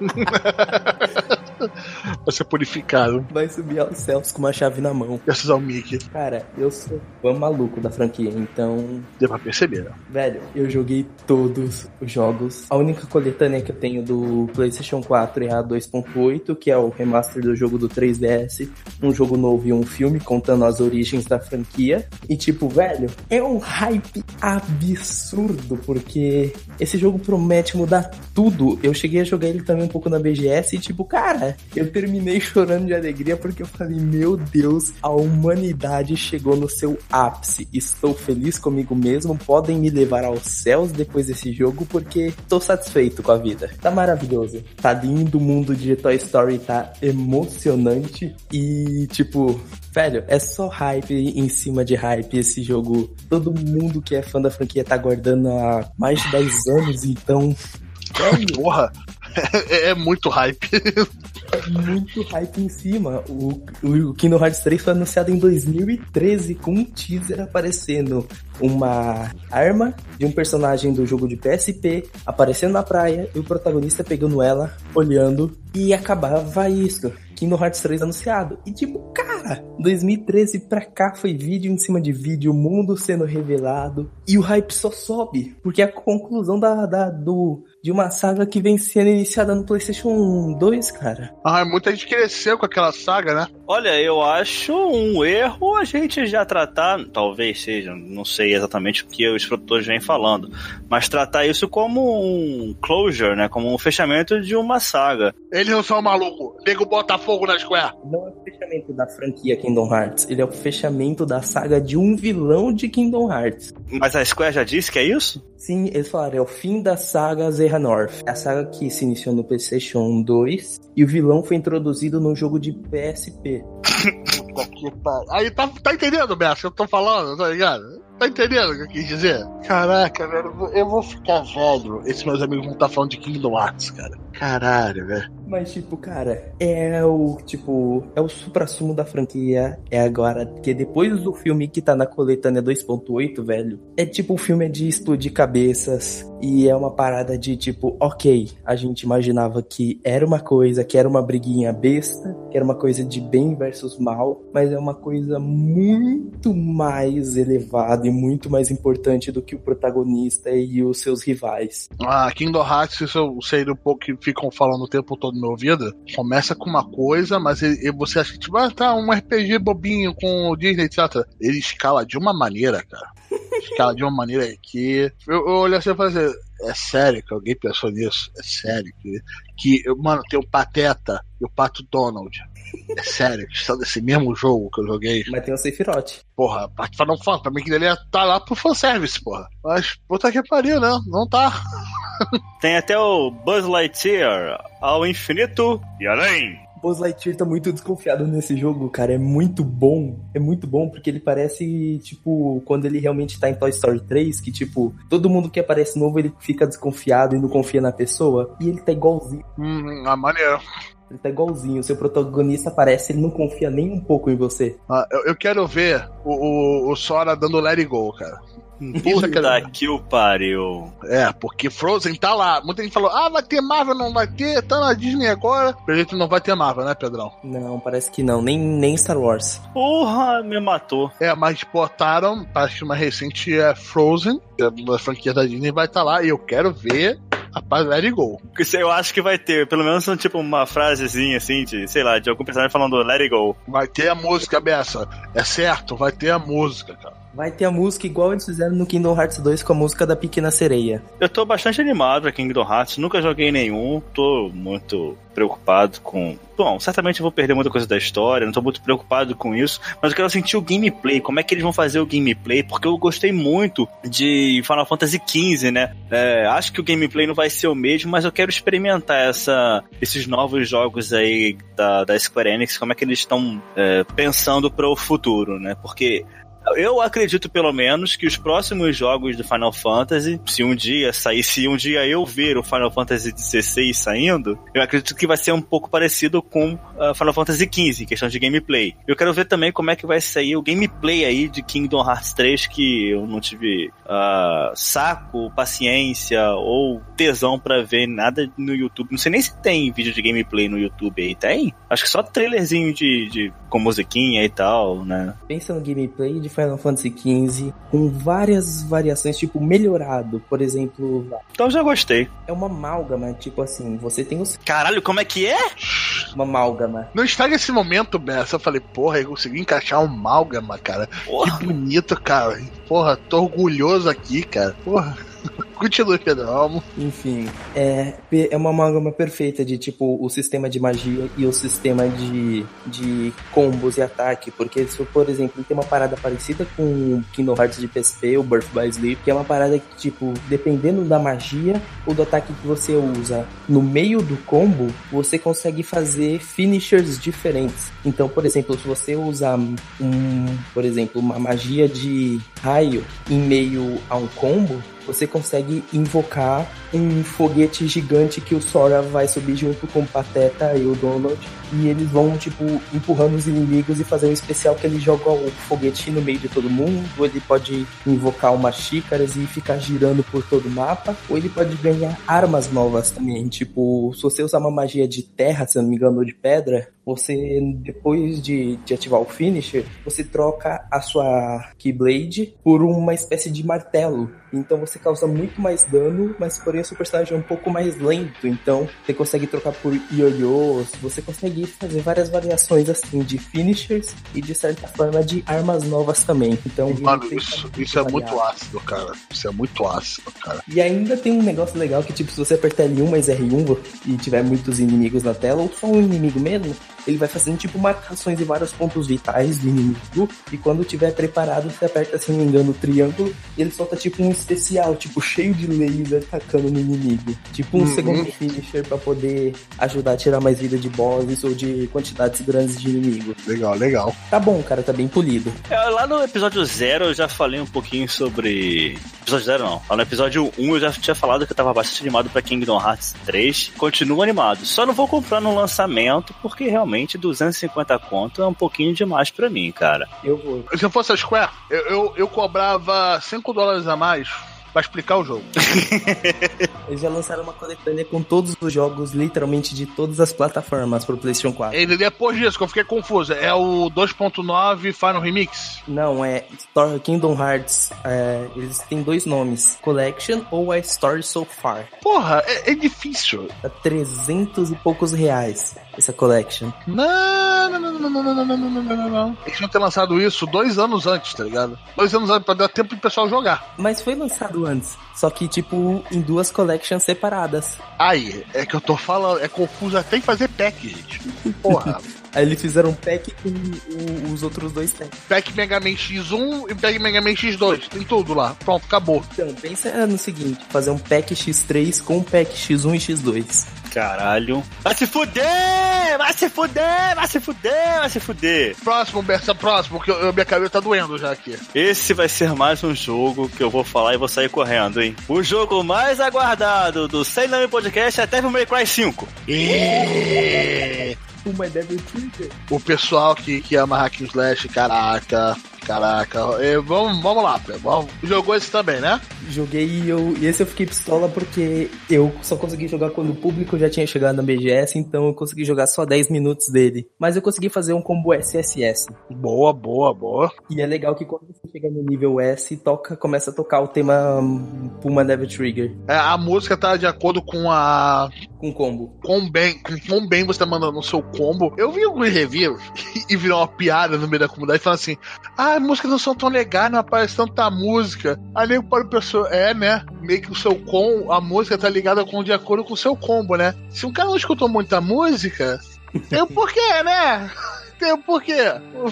vai ser purificado. Vai subir aos céus com uma chave na mão. Graças ao Mickey. Cara, eu sou fã maluco da franquia, então. Deu pra perceber, né? Velho, eu joguei todos os jogos. A única coletânea que eu tenho do PlayStation 4 é a 2.8, que é o remaster do jogo do 3DS. Um jogo novo e um filme contando as origens da franquia. E tipo, velho, é um hype absurdo, porque esse jogo promete mudar tudo. Eu cheguei a jogar ele também um pouco na BGS e tipo, cara, eu terminei chorando de alegria porque eu falei, meu Deus, a humanidade chegou no seu ápice. Estou feliz comigo mesmo, podem me levar aos céus depois desse jogo porque estou satisfeito com a vida. Tá maravilhoso. Tá lindo, o mundo de Toy Story tá emocionante e tipo, velho, é só hype em cima de hype esse jogo. Todo mundo que é fã da franquia tá aguardando há mais de 10 anos, então Velho. [laughs] Porra, é, é, muito hype. Muito hype em cima. O, o Kingdom Hearts 3 foi anunciado em 2013 com um teaser aparecendo uma arma de um personagem do jogo de PSP aparecendo na praia e o protagonista pegando ela, olhando e acabava isso. Kingdom Hearts 3 anunciado. E tipo, cara, 2013 pra cá foi vídeo em cima de vídeo, o mundo sendo revelado e o hype só sobe, porque a conclusão da, da do de uma saga que vem sendo iniciada no PlayStation 2, cara. Ah, muita gente cresceu com aquela saga, né? Olha, eu acho um erro a gente já tratar, talvez seja, não sei exatamente o que os produtores vêm falando, mas tratar isso como um closure, né? Como um fechamento de uma saga. Eles não são malucos. Nego Botafogo na Square. Não é o fechamento da franquia Kingdom Hearts, ele é o fechamento da saga de um vilão de Kingdom Hearts. Mas a Square já disse que é isso? Sim, eles falaram, é o fim da saga Zerra North. É a saga que se iniciou no PlayStation 2 e o vilão foi introduzido no jogo de PSP. Aí tá, tá entendendo, Beto, eu tô falando, tá ligado? Tá entendendo o que eu quis dizer? Caraca, velho, eu vou ficar velho. Esses meus amigos vão estar tá falando de Kingdom Hearts, cara. Caralho, velho. Mas, tipo, cara, é o, tipo, é o supra-sumo da franquia. É agora, que depois do filme que tá na coletânea 2.8, velho, é tipo, o filme é de explodir cabeças. E é uma parada de, tipo, ok, a gente imaginava que era uma coisa, que era uma briguinha besta, que era uma coisa de bem versus mal, mas é uma coisa muito mais elevada e muito mais importante do que o protagonista e os seus rivais. Ah, Kingdom Hearts, isso eu sei um pouco que ficam falando o tempo todo meu ouvido, começa com uma coisa, mas ele, você acha que, tipo, ah, tá, um RPG bobinho com o Disney, etc. Ele escala de uma maneira, cara. Escala de uma maneira que. Eu, eu olho assim e falo assim, é sério que alguém pensou nisso? É sério que, que mano, tem o Pateta e o Pato Donald. É sério, que estão desse mesmo jogo que eu joguei. Mas tem o Sephiroth. Porra, pra não falar, pra mim que ele ia tá lá pro fanservice, porra. Mas, puta que pariu, né? Não tá. Tem até o Buzz Lightyear ao infinito e além. Buzz Lightyear tá muito desconfiado nesse jogo, cara. É muito bom. É muito bom porque ele parece, tipo, quando ele realmente tá em Toy Story 3, que, tipo, todo mundo que aparece novo ele fica desconfiado e não confia na pessoa. E ele tá igualzinho. Hum, a maneira. Ele tá igualzinho. O seu protagonista parece, ele não confia nem um pouco em você. Ah, eu, eu quero ver o, o, o Sora dando let it go, cara. Puta que o pariu. É, porque Frozen tá lá. Muita gente falou, ah, vai ter Marvel, não vai ter, tá na Disney agora. Pelo jeito não vai ter Marvel, né, Pedrão? Não, parece que não, nem, nem Star Wars. Porra, me matou. É, mas botaram, acho que uma recente é Frozen, é a franquia da Disney vai estar tá lá, e eu quero ver Rapaz, let it go. Eu acho que vai ter, pelo menos tipo uma frasezinha assim, de, sei lá, de algum personagem falando let it go. Vai ter a música, Bessa. É certo, vai ter a música, cara. Vai ter a música igual eles fizeram no Kingdom Hearts 2 com a música da Pequena Sereia. Eu tô bastante animado pra Kingdom Hearts, nunca joguei nenhum, tô muito preocupado com. Bom, certamente eu vou perder muita coisa da história, não tô muito preocupado com isso, mas eu quero sentir o gameplay, como é que eles vão fazer o gameplay, porque eu gostei muito de Final Fantasy XV, né? É, acho que o gameplay não vai ser o mesmo, mas eu quero experimentar essa, esses novos jogos aí da, da Square Enix, como é que eles estão é, pensando para o futuro, né? Porque eu acredito, pelo menos, que os próximos jogos do Final Fantasy, se um dia sair, se um dia eu ver o Final Fantasy XVI saindo, eu acredito que vai ser um pouco parecido com uh, Final Fantasy XV, questão de gameplay. Eu quero ver também como é que vai sair o gameplay aí de Kingdom Hearts 3, que eu não tive uh, saco, paciência ou tesão para ver nada no YouTube. Não sei nem se tem vídeo de gameplay no YouTube aí. Tem? Acho que só trailerzinho de, de com musiquinha e tal, né? Pensa no gameplay de Final Fantasy XV com várias variações, tipo, melhorado. Por exemplo. Então já gostei. É uma amálgama, tipo assim, você tem os. Caralho, como é que é? Uma amálgama. Não está nesse momento, Bessa. Eu falei, porra, eu consegui encaixar uma amálgama, cara. Porra. Que bonito, cara. Porra, tô orgulhoso aqui, cara. Porra. Continue, Pedro. Enfim, é, é uma amálgama perfeita de tipo o sistema de magia e o sistema de, de combos e ataque. Porque se, por exemplo, tem uma parada parecida com Kingdom Hearts de PSP, o Birth by Sleep, que é uma parada que, tipo, dependendo da magia ou do ataque que você usa no meio do combo, você consegue fazer finishers diferentes. Então, por exemplo, se você usar um, por exemplo, uma magia de raio em meio a um combo, você consegue invocar um foguete gigante que o Sora vai subir junto com o Pateta e o Donald. E eles vão, tipo, empurrando os inimigos e fazer um especial que ele joga o foguete no meio de todo mundo. Ou ele pode invocar umas xícaras e ficar girando por todo o mapa. Ou ele pode ganhar armas novas também. Tipo, se você usar uma magia de terra, se não me engano, ou de pedra, você, depois de, de ativar o finisher, você troca a sua Keyblade por uma espécie de martelo. Então você causa muito mais dano, mas porém o seu personagem é um pouco mais lento. Então você consegue trocar por ioiôs, você consegue fazer várias variações assim de finishers e de certa forma de armas novas também. Então, Mano, isso, isso é muito ácido, cara. Isso é muito ácido, cara. E ainda tem um negócio legal que, tipo, se você apertar L1 mais R1 e tiver muitos inimigos na tela, ou só um inimigo mesmo, ele vai fazendo tipo marcações em vários pontos vitais do inimigo. E quando tiver preparado, você aperta, se não me engano, o triângulo e ele solta tipo um especial, tipo cheio de laser atacando no inimigo. Tipo um uhum. segundo finisher para poder ajudar a tirar mais vida de bosses ou de quantidades grandes de inimigos. Legal, legal. Tá bom, cara, tá bem polido. É, lá no episódio 0 eu já falei um pouquinho sobre. Episódio 0 não. Lá no episódio 1 um eu já tinha falado que eu tava bastante animado para Kingdom Hearts 3. Continuo animado. Só não vou comprar no lançamento porque realmente realmente 250 conto é um pouquinho demais para mim, cara. Eu vou. Se eu fosse a Square, eu, eu, eu cobrava 5 dólares a mais pra explicar o jogo. [laughs] Eles já lançaram uma coletânea com todos os jogos, literalmente de todas as plataformas pro PlayStation 4. E depois disso, que eu fiquei confuso, é o 2.9 Final Remix? Não, é Story Kingdom Hearts. É, eles têm dois nomes: Collection ou a Story So Far. Porra, é, é difícil. Tá 300 e poucos reais essa collection. Não, não, não, não, não, não, não, não, não, não. Eles tinham ter lançado isso dois anos antes, tá ligado? Dois anos antes pra dar tempo pro pessoal jogar. Mas foi lançado antes. Só que, tipo, em duas collections separadas. Aí, é que eu tô falando, é confuso até em fazer pack, gente. Porra. [laughs] Aí eles fizeram um pack com o, os outros dois packs. Pack Mega Man X1 e pack Mega Man X2. Tem tudo lá. Pronto, acabou. Então, pensa no seguinte: fazer um pack X3 com um pack X1 e X2. Caralho. Vai se fuder! Vai se fuder! Vai se fuder! Vai se fuder! Próximo, Berça, próximo, que eu, eu, minha cabeça tá doendo já aqui. Esse vai ser mais um jogo que eu vou falar e vou sair correndo, hein? O jogo mais aguardado do Sem Nome Podcast é Devil May Cry 5. E... My Devil O pessoal que, que ama Hack Slash, caraca, Caraca, vamos, vamos lá. Vamos- Jogou esse também, né? Joguei e, eu, e esse eu fiquei pistola porque eu só consegui jogar quando o público já tinha chegado na BGS, então eu consegui jogar só 10 minutos dele. Mas eu consegui fazer um combo SSS. Boa, boa, boa. E é legal que quando você chega no nível S, toca, começa a tocar o tema Puma Devil Trigger É, a música tá de acordo com a. com combo. Com bem, com quão bem você tá mandando o seu combo. Eu vi alguns reviews [laughs] e virou uma piada no meio da comunidade falando assim: Ah, as músicas não são tão legais, não aparece tanta música. Aí nego para o pessoa, é, né? Meio que o seu com, a música tá ligada com de acordo com o seu combo, né? Se um cara não escutou muita música, [laughs] tem um porquê, né? Tem um porquê.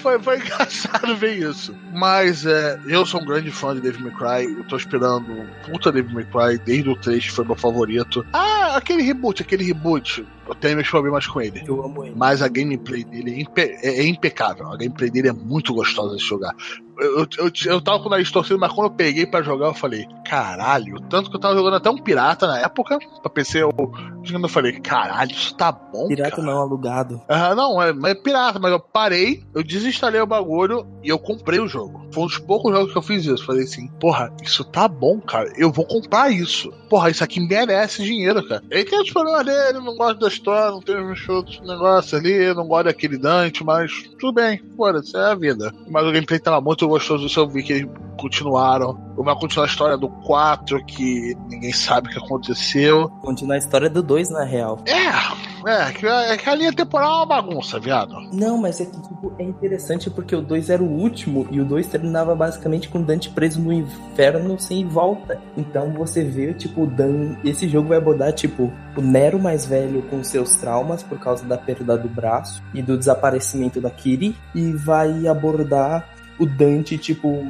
Foi, foi [laughs] engraçado ver isso. Mas é, eu sou um grande fã de Devil May Cry. Eu tô esperando puta Devil May Cry desde o 3, que foi meu favorito. Ah, aquele reboot, aquele reboot. Eu tenho meus problemas com ele. Eu amo ele. Mas a gameplay dele é, impe- é- é impecável. A gameplay dele é muito gostosa de jogar. Eu, eu, eu, eu tava com o nariz torcido, mas quando eu peguei pra jogar, eu falei, caralho. Tanto que eu tava jogando até um pirata na época, pra PC. Eu, eu falei, caralho, isso tá bom. Pirata cara. não, alugado. Ah, não, é, é pirata, mas eu parei, eu desinstalei o bagulho e eu comprei o jogo. Foi um dos poucos jogos que eu fiz isso. Falei assim, porra, isso tá bom, cara. Eu vou comprar isso. Porra, isso aqui merece dinheiro, cara. Ele tem os problemas dele, não gosta da história, não tem os outros negócios ali, não gosta daquele Dante, mas tudo bem, foda-se, é a vida. Mas o gameplay tava muito gostoso, isso eu vi que eles continuaram. Vai continuar a história do 4, que ninguém sabe o que aconteceu. Continua a história do 2, na real. É, é, que, é que a linha temporal é uma bagunça, viado. Não, mas é que tipo, é interessante porque o 2 era o último e o 2 terminava basicamente com o Dante preso no inferno sem volta. Então você vê, tipo, o Dan. Esse jogo vai abordar, tipo, o Nero mais velho com seus traumas por causa da perda do braço e do desaparecimento da Kiri. E vai abordar o Dante, tipo,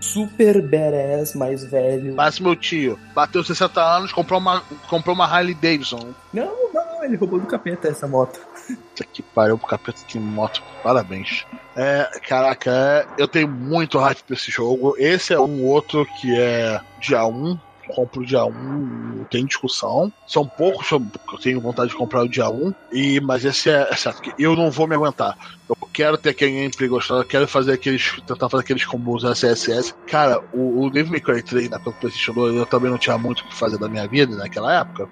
super badass mais velho. Parece meu tio. Bateu 60 anos, comprou uma, comprou uma Harley Davidson. Não, não, ele roubou do capeta essa moto. Puta que pariu pro capeta de moto. Parabéns. É, caraca, é, eu tenho muito hype pra esse jogo. Esse é um outro que é dia 1. Compro dia 1, não tem discussão. São poucos que eu tenho vontade de comprar o dia 1. E, mas esse é, é certo, que eu não vou me aguentar. Eu quero ter aquele gameplay gostoso, eu quero fazer aqueles. tentar fazer aqueles combos SSS. Cara, o, o Devil May Cry 3 na PlayStation 2, eu também não tinha muito o que fazer da minha vida naquela época.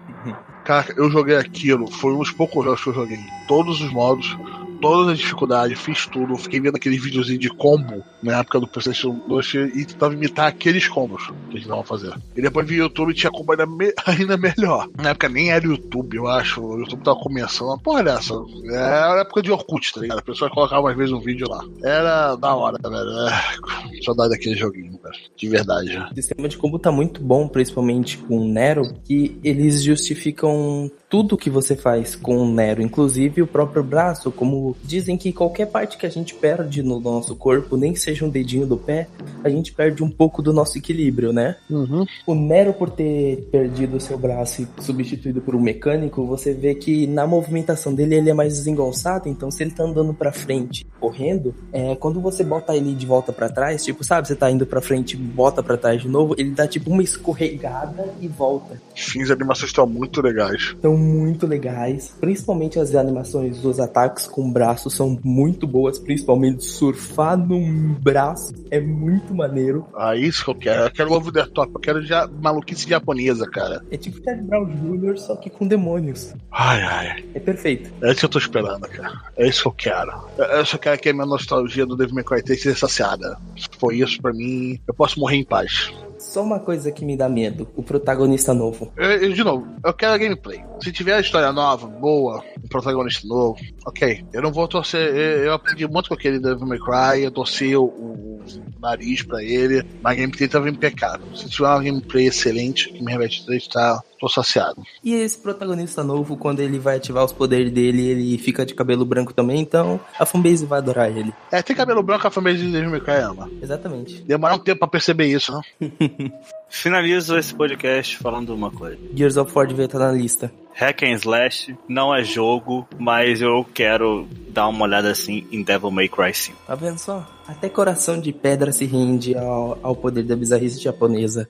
Cara, eu joguei aquilo, foi um dos poucos jogos que eu joguei em todos os modos, todas as dificuldades, fiz tudo, fiquei vendo aqueles videozinhos de combo na época do PlayStation 2 e tentava imitar aqueles combos que eles estavam fazendo. E depois vi o YouTube e tinha combo ainda, me- [laughs] ainda melhor. Na época nem era YouTube, eu acho, o YouTube tava começando, uma porra dessa. Era a época de Orkut, tá ligado? A pessoa colocava às vezes um vídeo lá. Era da hora, velho. É, saudade daquele joguinho, cara. De verdade. O sistema de combo tá muito bom, principalmente com o Nero, que eles justificam tudo que você faz com o Nero, inclusive o próprio braço, como dizem que qualquer parte que a gente perde no nosso corpo, nem que seja um dedinho do pé, a gente perde um pouco do nosso equilíbrio, né? Uhum. O Nero, por ter perdido o seu braço e substituído por um mecânico, você vê que na movimentação dele ele é mais desengonçado, então se ele tá andando pra frente, correndo, é, quando você bota ele de volta pra trás, tipo, sabe, você tá indo pra frente e bota pra trás de novo, ele dá tipo uma escorregada e volta. Enfim, as animações estão muito legais. São muito legais, principalmente as animações dos ataques com braço são muito boas, principalmente surfar num braço é muito maneiro. Ah, isso que eu quero. Eu quero o over the top. Eu quero já maluquice japonesa, cara. É tipo Charlie Brown Jr., só que com demônios. Ai, ai. É perfeito. É isso que eu tô esperando, cara. É isso que eu quero. Eu eu só quero que a minha nostalgia do Devil May Cry 3 seja saciada. Se for isso, pra mim, eu posso morrer em paz. Só uma coisa que me dá medo: o protagonista novo. Eu- eu, de novo, eu quero a gameplay. Se tiver a história nova, boa, um protagonista novo, ok. Eu não vou torcer. Eu, eu aprendi muito com aquele Devil May Cry, eu torci o, o nariz pra ele, mas a gameplay tava impecável. Se tiver uma gameplay excelente, que me remete 3, tá, tô saciado. E esse protagonista novo, quando ele vai ativar os poderes dele, ele fica de cabelo branco também, então a fanbase vai adorar ele. É, tem cabelo branco, a família de Devil May Cry ama. Exatamente. Demorar um tempo pra perceber isso, né? [laughs] Finalizo esse podcast falando uma coisa. Gears of War devia estar na lista. Hack and Slash não é jogo, mas eu quero dar uma olhada assim em Devil May Cry 5. Tá vendo só? Até coração de pedra se rende ao, ao poder da bizarrice japonesa.